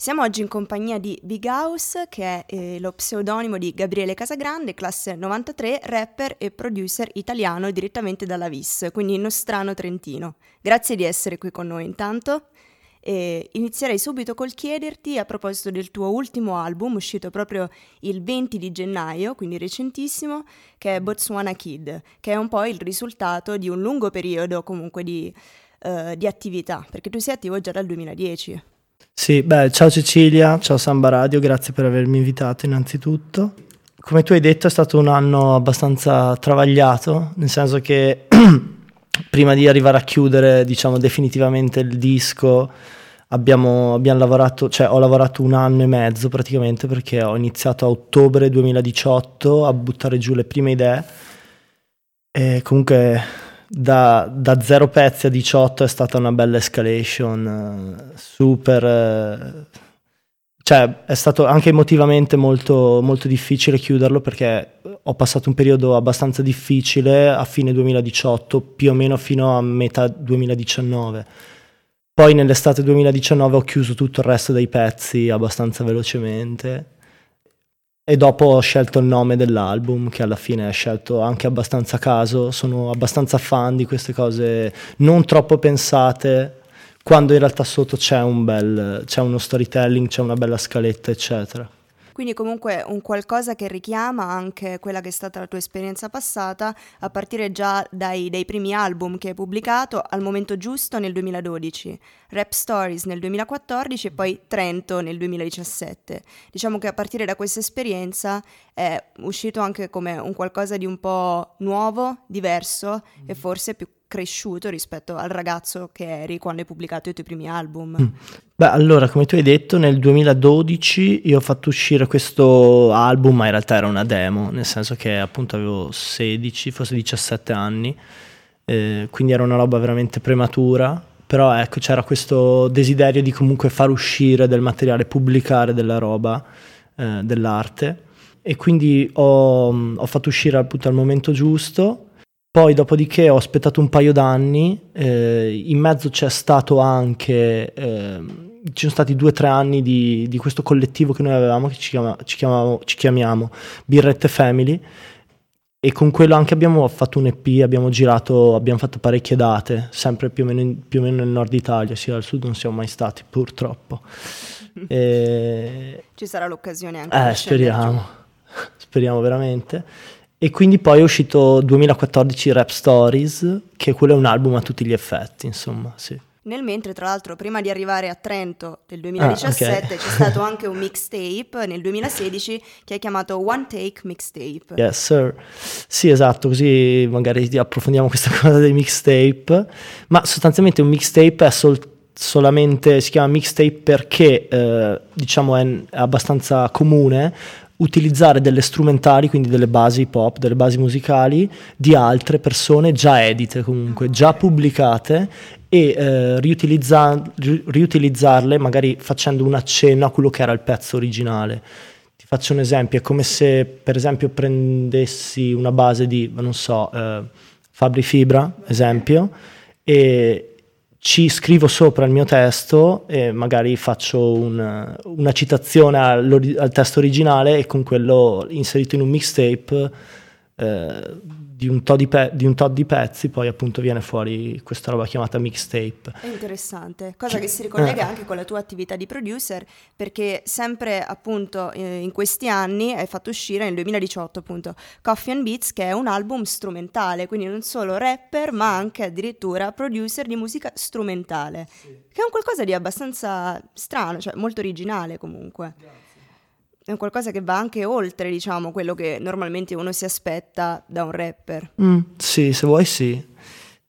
Siamo oggi in compagnia di Big House, che è eh, lo pseudonimo di Gabriele Casagrande, classe 93, rapper e producer italiano direttamente dalla VIS, quindi nostrano trentino. Grazie di essere qui con noi intanto. E inizierei subito col chiederti a proposito del tuo ultimo album, uscito proprio il 20 di gennaio, quindi recentissimo, che è Botswana Kid, che è un po' il risultato di un lungo periodo comunque di, uh, di attività, perché tu sei attivo già dal 2010. Sì, beh, ciao Cecilia, ciao Samba Radio, grazie per avermi invitato innanzitutto. Come tu hai detto è stato un anno abbastanza travagliato, nel senso che prima di arrivare a chiudere, diciamo, definitivamente il disco, abbiamo, abbiamo lavorato, cioè ho lavorato un anno e mezzo praticamente perché ho iniziato a ottobre 2018 a buttare giù le prime idee e comunque da, da 0 pezzi a 18 è stata una bella escalation, eh, super... Eh, cioè è stato anche emotivamente molto, molto difficile chiuderlo perché ho passato un periodo abbastanza difficile a fine 2018, più o meno fino a metà 2019. Poi nell'estate 2019 ho chiuso tutto il resto dei pezzi abbastanza velocemente e dopo ho scelto il nome dell'album, che alla fine è scelto anche abbastanza caso. Sono abbastanza fan di queste cose non troppo pensate, quando in realtà sotto c'è, un bel, c'è uno storytelling, c'è una bella scaletta, eccetera. Quindi comunque un qualcosa che richiama anche quella che è stata la tua esperienza passata, a partire già dai, dai primi album che hai pubblicato al momento giusto nel 2012, Rap Stories nel 2014 e poi Trento nel 2017. Diciamo che a partire da questa esperienza è uscito anche come un qualcosa di un po' nuovo, diverso mm. e forse più cresciuto rispetto al ragazzo che eri quando hai pubblicato i tuoi primi album? Mm. Beh, allora, come tu hai detto, nel 2012 io ho fatto uscire questo album, ma in realtà era una demo, nel senso che appunto avevo 16, forse 17 anni, eh, quindi era una roba veramente prematura, però ecco, c'era questo desiderio di comunque far uscire del materiale, pubblicare della roba, eh, dell'arte, e quindi ho, ho fatto uscire appunto al momento giusto poi dopodiché ho aspettato un paio d'anni, eh, in mezzo c'è stato anche, eh, ci sono stati due o tre anni di, di, questo collettivo che noi avevamo, che ci, chiama, ci, ci chiamiamo Birrette Family, e con quello anche abbiamo fatto un EP, abbiamo girato, abbiamo fatto parecchie date, sempre più o meno, in, più o meno nel nord Italia, sia al sud non siamo mai stati purtroppo. E... Ci sarà l'occasione anche. Eh, speriamo, speriamo veramente. E quindi poi è uscito 2014 Rap Stories, che quello è un album a tutti gli effetti, insomma, sì. Nel mentre, tra l'altro, prima di arrivare a Trento del 2017 ah, okay. c'è stato anche un mixtape nel 2016 che è chiamato One Take Mixtape. Yes, sir. Sì, esatto, così magari approfondiamo questa cosa dei mixtape. Ma sostanzialmente un mixtape è sol- solamente, si chiama mixtape perché, eh, diciamo, è abbastanza comune utilizzare delle strumentali, quindi delle basi pop, delle basi musicali di altre persone già edite comunque, già pubblicate e eh, riutilizza- riutilizzarle magari facendo un accenno a quello che era il pezzo originale. Ti faccio un esempio, è come se per esempio prendessi una base di, non so, eh, Fabri Fibra, esempio, e, ci scrivo sopra il mio testo e magari faccio un, una citazione al, al, testo originale e con quello inserito in un mixtape eh, di un, tot di, pe- di un tot di pezzi, poi appunto viene fuori questa roba chiamata mixtape. È interessante, cosa che si ricollega eh. anche con la tua attività di producer, perché sempre appunto eh, in questi anni hai fatto uscire nel 2018 appunto Coffee and Beats, che è un album strumentale, quindi non solo rapper, ma anche addirittura producer di musica strumentale, sì. che è un qualcosa di abbastanza strano, cioè molto originale comunque. Grazie è qualcosa che va anche oltre, diciamo, quello che normalmente uno si aspetta da un rapper. Mm, sì, se vuoi sì.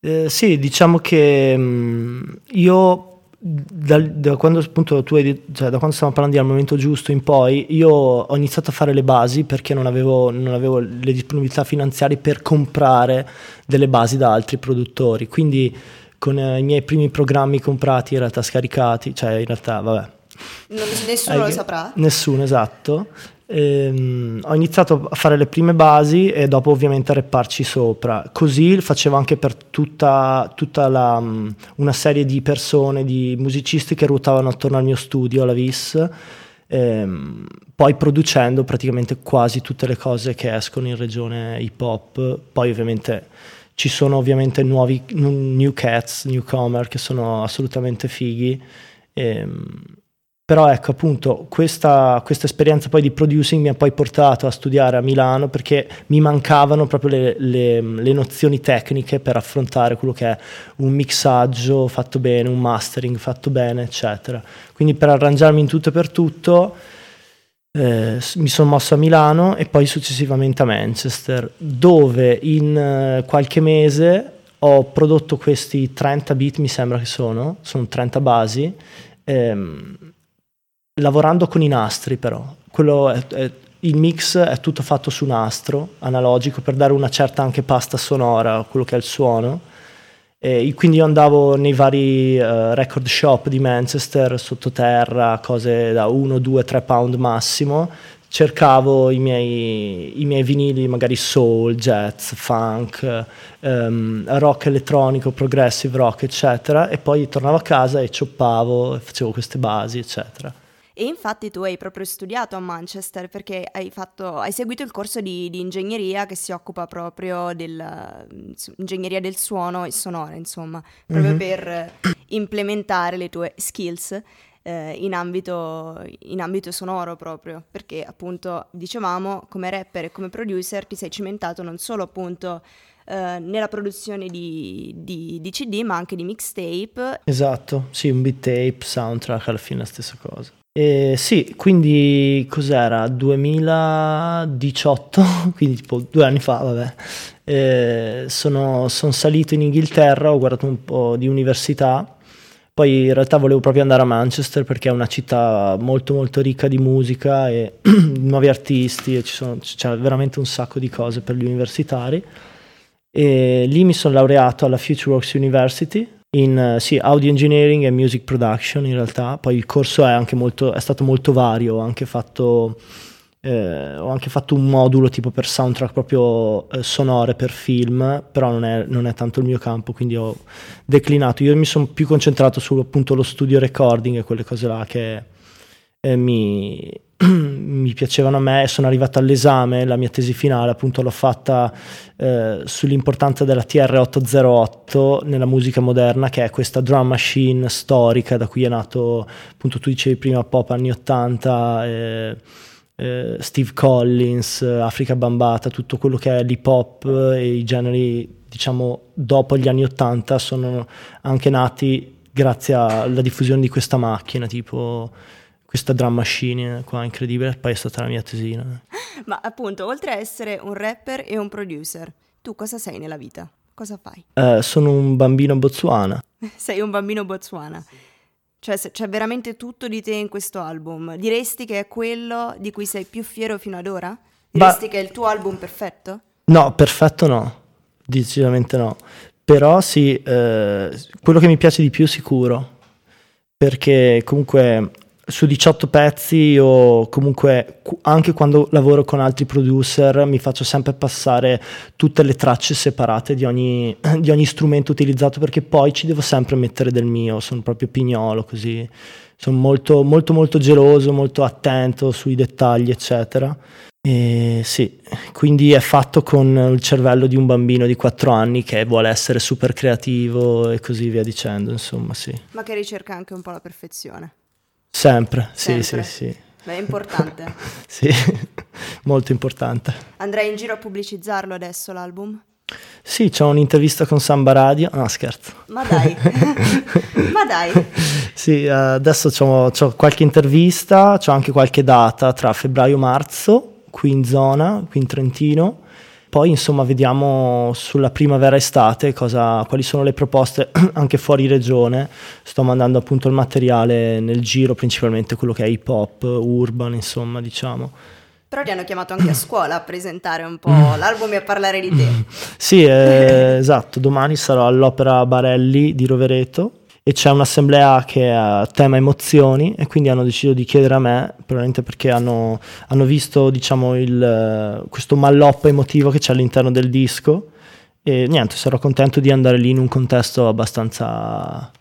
Eh, sì, diciamo che mh, mm, io da, da, quando appunto tu hai cioè, da quando stiamo parlando di al momento giusto in poi, io ho iniziato a fare le basi perché non avevo, non avevo le disponibilità finanziarie per comprare delle basi da altri produttori. Quindi con eh, i miei primi programmi comprati, in realtà scaricati, cioè in realtà, vabbè, non, nessuno eh, lo saprà? Nessuno, esatto. Ehm, ho iniziato a fare le prime basi e dopo ovviamente a repparci sopra. Così facevo anche per tutta, tutta la, una serie di persone, di musicisti che ruotavano attorno al mio studio, alla VIS, ehm, poi producendo praticamente quasi tutte le cose che escono in regione hip hop. Poi ovviamente ci sono ovviamente nuovi new cats, newcomer che sono assolutamente fighi. Ehm, però ecco appunto questa, questa, esperienza poi di producing mi ha poi portato a studiare a Milano perché mi mancavano proprio le, le, le, nozioni tecniche per affrontare quello che è un mixaggio fatto bene, un mastering fatto bene, eccetera. Quindi per arrangiarmi in tutto e per tutto eh, mi sono mosso a Milano e poi successivamente a Manchester, dove in eh, qualche mese ho prodotto questi 30 beat, mi sembra che sono, sono 30 basi. Ehm, lavorando con i nastri però. È, è, il mix è tutto fatto su nastro analogico per dare una certa anche pasta sonora a quello che è il suono. E quindi io andavo nei vari uh, record shop di Manchester, sottoterra, cose da 1, 2, 3 pound massimo, cercavo i miei, i miei, vinili, magari soul, jazz, funk, um, rock elettronico, progressive rock, eccetera, e poi tornavo a casa e cioppavo facevo queste basi, eccetera. E infatti tu hai proprio studiato a Manchester perché hai, fatto, hai seguito il corso di, di, ingegneria che si occupa proprio dell'ingegneria del suono e sonora, insomma, proprio mm-hmm. per implementare le tue skills eh, in, ambito, in ambito sonoro proprio, perché appunto dicevamo come rapper e come producer ti sei cimentato non solo appunto Uh, nella produzione di, di, di, CD ma anche di mixtape. Esatto, sì, un beat tape, soundtrack, alla fine la stessa cosa. Eh, sì, quindi cos'era? 2018, quindi tipo due anni fa, vabbè. Eh, sono, sono salito in Inghilterra, ho guardato un po' di università, poi in realtà volevo proprio andare a Manchester perché è una città molto molto ricca di musica e nuovi artisti e ci sono, c'è veramente un sacco di cose per gli universitari. E lì mi sono laureato alla Futureworks University in sì, audio engineering e music production in realtà, poi il corso è, anche molto, è stato molto vario, ho anche fatto, eh, ho anche fatto un modulo tipo per soundtrack proprio eh, sonore per film, però non è, non è, tanto il mio campo, quindi ho declinato. Io mi sono più concentrato su appunto lo studio recording e quelle cose là che eh, mi, mi piacevano a me e sono arrivato all'esame, la mia tesi finale appunto l'ho fatta eh, sull'importanza della TR-808 nella musica moderna che è questa drum machine storica da cui è nato appunto tu dicevi prima pop anni 80 eh, eh, Steve Collins, Africa Bambata, tutto quello che è l'hip hop e i generi diciamo dopo gli anni 80 sono anche nati grazie alla diffusione di questa macchina tipo questa drum machine qua incredibile, poi è stata la mia tesina. Ma appunto, oltre a essere un rapper e un producer, tu cosa sei nella vita? Cosa fai? Eh, sono un bambino botswana. sei un bambino botswana. Cioè, c'è veramente tutto di te in questo album. Diresti che è quello di cui sei più fiero fino ad ora? Diresti ba- che è il tuo album perfetto? No, perfetto no, decisamente no. Però sì, eh, quello che mi piace di più sicuro, perché comunque su 18 pezzi io comunque anche quando lavoro con altri producer mi faccio sempre passare tutte le tracce separate di ogni, di ogni strumento utilizzato perché poi ci devo sempre mettere del mio, sono proprio pignolo così, sono molto molto molto geloso, molto attento sui dettagli eccetera. E sì, quindi è fatto con il cervello di un bambino di 4 anni che vuole essere super creativo e così via dicendo, insomma, sì. Ma che ricerca anche un po' la perfezione. Sempre, sì, Sempre. sì, sì. Beh, è importante. sì, molto importante. Andrai in giro a pubblicizzarlo adesso l'album? Sì, c'ho un'intervista con Samba Radio. No, scherzo. Ma dai, ma dai. Sì, adesso c'ho, c'ho qualche intervista, c'ho anche qualche data tra febbraio e marzo, qui in zona, qui in Trentino. Poi insomma vediamo sulla primavera-estate cosa, quali sono le proposte anche fuori regione. Sto mandando appunto il materiale nel giro, principalmente quello che è hip hop, urban, insomma diciamo. Però ti hanno chiamato anche a scuola a presentare un po' l'album e a parlare di te. sì, eh, esatto, domani sarò all'Opera Barelli di Rovereto e c'è un'assemblea che ha tema emozioni e quindi hanno deciso di chiedere a me, probabilmente perché hanno, hanno visto diciamo, il, questo malloppo emotivo che c'è all'interno del disco e niente, sarò contento di andare lì in un contesto abbastanza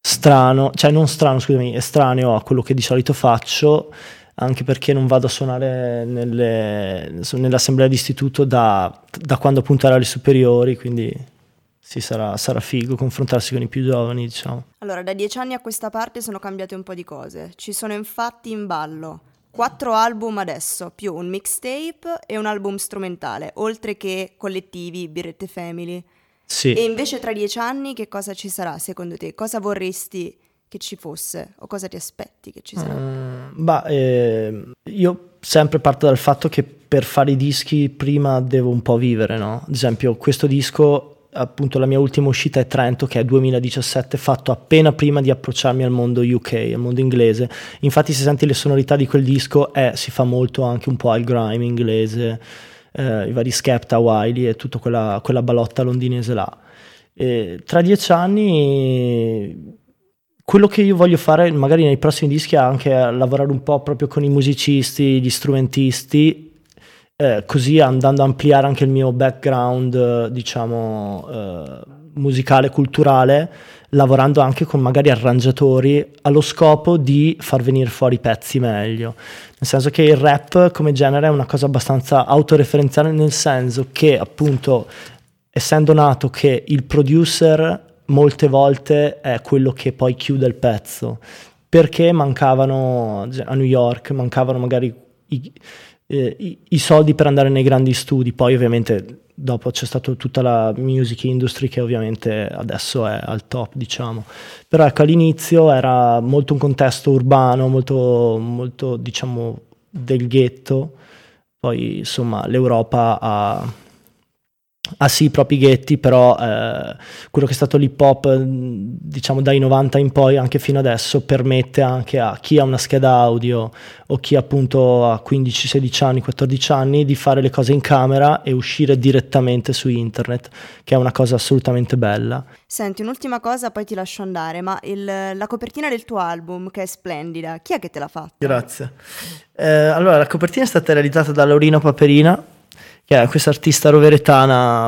strano, cioè non strano, scusami, estraneo a quello che di solito faccio, anche perché non vado a suonare nelle, nell'assemblea d'istituto da, da quando appunto ero alle superiori, quindi sì, sarà, sarà, figo confrontarsi con i più giovani, diciamo. Allora, da dieci anni a questa parte sono cambiate un po' di cose. Ci sono infatti in ballo quattro album adesso, più un mixtape e un album strumentale, oltre che collettivi, Birrette Family. Sì. E invece tra dieci anni che cosa ci sarà secondo te? Cosa vorresti che ci fosse o cosa ti aspetti che ci sarà? Uh, bah, eh, io sempre parto dal fatto che per fare i dischi prima devo un po' vivere, no? Ad esempio questo disco appunto la mia ultima uscita è Trento che è 2017 fatto appena prima di approcciarmi al mondo UK, al mondo inglese. Infatti se senti le sonorità di quel disco eh, si fa molto anche un po' al grime inglese eh, i vari Skepta, Wiley e tutta quella, quella balotta londinese là. E tra dieci anni quello che io voglio fare magari nei prossimi dischi è anche lavorare un po' proprio con i musicisti, gli strumentisti eh, così andando a ampliare anche il mio background, diciamo, eh, musicale, culturale, lavorando anche con magari arrangiatori allo scopo di far venire fuori i pezzi meglio. Nel senso che il rap come genere è una cosa abbastanza autoreferenziale, nel senso che appunto essendo nato che il producer molte volte è quello che poi chiude il pezzo, perché mancavano a New York, mancavano magari i, eh, i, i, soldi per andare nei grandi studi. Poi ovviamente dopo c'è stata tutta la music industry che ovviamente adesso è al top, diciamo. Però ecco all'inizio era molto un contesto urbano, molto, molto diciamo del ghetto. Poi insomma l'Europa ha ha sì i propri ghetti, però eh, quello che è stato l'hip hop, diciamo dai 90 in poi, anche fino adesso, permette anche a chi ha una scheda audio o chi appunto ha 15, 16 anni, 14 anni di fare le cose in camera e uscire direttamente su internet, che è una cosa assolutamente bella. Senti, un'ultima cosa, poi ti lascio andare, ma il, la copertina del tuo album, che è splendida, chi è che te l'ha fatta? Grazie. Eh, allora, la copertina è stata realizzata da Laurino Paperina che è questa artista roveretana,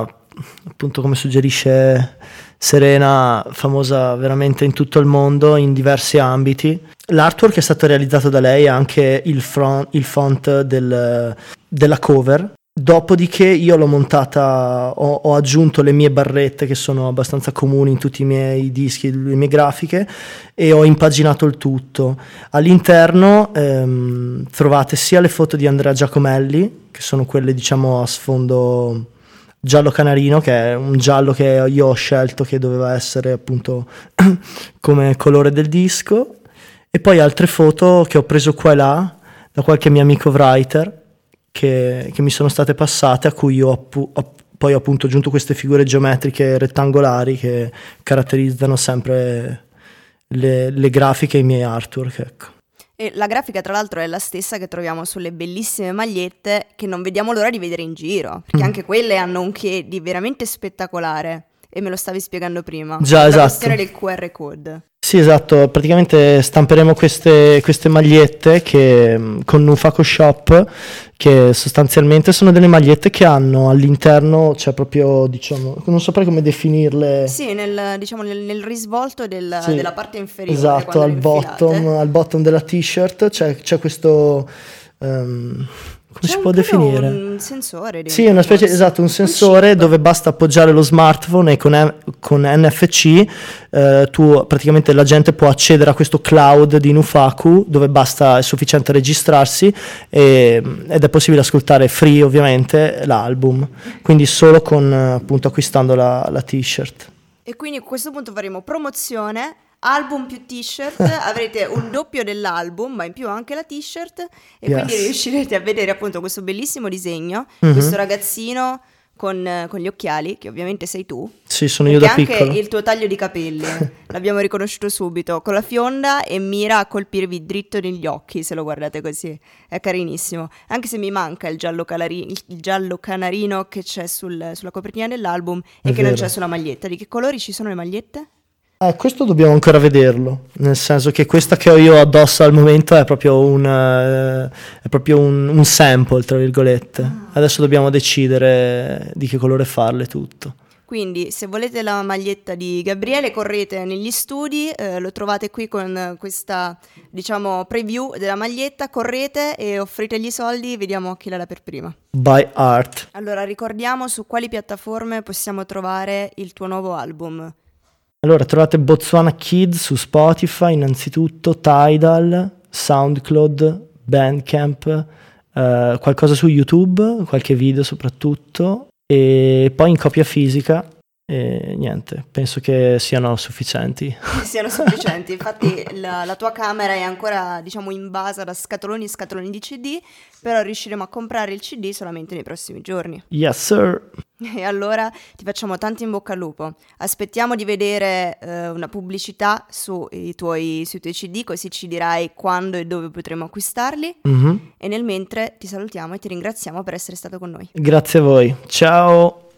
appunto come suggerisce Serena, famosa veramente in tutto il mondo, in diversi ambiti. L'artwork è stato realizzato da lei, anche il, front, il font del, della cover. Dopodiché io l'ho montata, ho, ho, aggiunto le mie barrette che sono abbastanza comuni in tutti i miei dischi, le mie grafiche e ho impaginato il tutto. All'interno ehm, trovate sia le foto di Andrea Giacomelli, che sono quelle diciamo a sfondo giallo canarino, che è un giallo che io ho scelto che doveva essere appunto come colore del disco, e poi altre foto che ho preso qua e là da qualche mio amico writer che, che mi sono state passate, a cui ho, ho poi appunto aggiunto queste figure geometriche rettangolari che caratterizzano sempre le, le grafiche e i miei artwork. Ecco. E la grafica, tra l'altro, è la stessa che troviamo sulle bellissime magliette che non vediamo l'ora di vedere in giro, perché mm. anche quelle hanno un che di veramente spettacolare. E me lo stavi spiegando prima. Già, la esatto. La questione del QR code. Sì, esatto, praticamente stamperemo queste, queste magliette che, mm, con Nufaco Shop, che sostanzialmente sono delle magliette che hanno all'interno, cioè proprio, diciamo, non saprei come definirle. Sì, nel, diciamo, nel, nel risvolto del, sì, della parte inferiore. Esatto, al bottom, al bottom, della t-shirt c'è, c'è questo... Um, come si può definire? Un sensore. Sì, una specie, esatto, un sensore un dove basta appoggiare lo smartphone e con, con NFC eh, tu, praticamente la gente può accedere a questo cloud di Nufaku dove basta, è sufficiente registrarsi e, ed è possibile ascoltare free ovviamente l'album, quindi solo con appunto acquistando la, la t-shirt. E quindi a questo punto faremo promozione album più t-shirt, avrete un doppio dell'album, ma in più anche la t-shirt e yes. quindi riuscirete a vedere appunto questo bellissimo disegno, mm-hmm. questo ragazzino con, con, gli occhiali, che ovviamente sei tu. Sì, sono io da anche piccolo. il tuo taglio di capelli, l'abbiamo riconosciuto subito, con la fionda e mira a colpirvi dritto negli occhi se lo guardate così. È carinissimo. Anche se mi manca il giallo, calari- il giallo canarino che c'è sul, sulla copertina dell'album È e che vero. non c'è sulla maglietta. Di che colori ci sono le magliette? Eh, questo dobbiamo ancora vederlo, nel senso che questa che ho io addosso al momento è proprio un, eh, è proprio un, un sample, tra virgolette. Ah. Adesso dobbiamo decidere di che colore farle tutto. Quindi se volete la maglietta di Gabriele correte negli studi, eh, lo trovate qui con questa diciamo preview della maglietta, correte e offritegli i soldi, vediamo chi la dà per prima. By Art. Allora ricordiamo su quali piattaforme possiamo trovare il tuo nuovo album. Allora trovate Botswana Kids su Spotify innanzitutto, Tidal, SoundCloud, Bandcamp, eh, qualcosa su YouTube, qualche video soprattutto e poi in copia fisica e niente, penso che siano sufficienti. siano sufficienti, infatti la, la, tua camera è ancora diciamo invasa da scatoloni e scatoloni di CD, però riusciremo a comprare il CD solamente nei prossimi giorni. Yes sir! E allora ti facciamo tanto in bocca al lupo. Aspettiamo di vedere eh, una pubblicità sui tuoi, sui tuoi CD, così ci dirai quando e dove potremo acquistarli. Mm-hmm. E nel mentre ti salutiamo e ti ringraziamo per essere stato con noi. Grazie a voi. Ciao!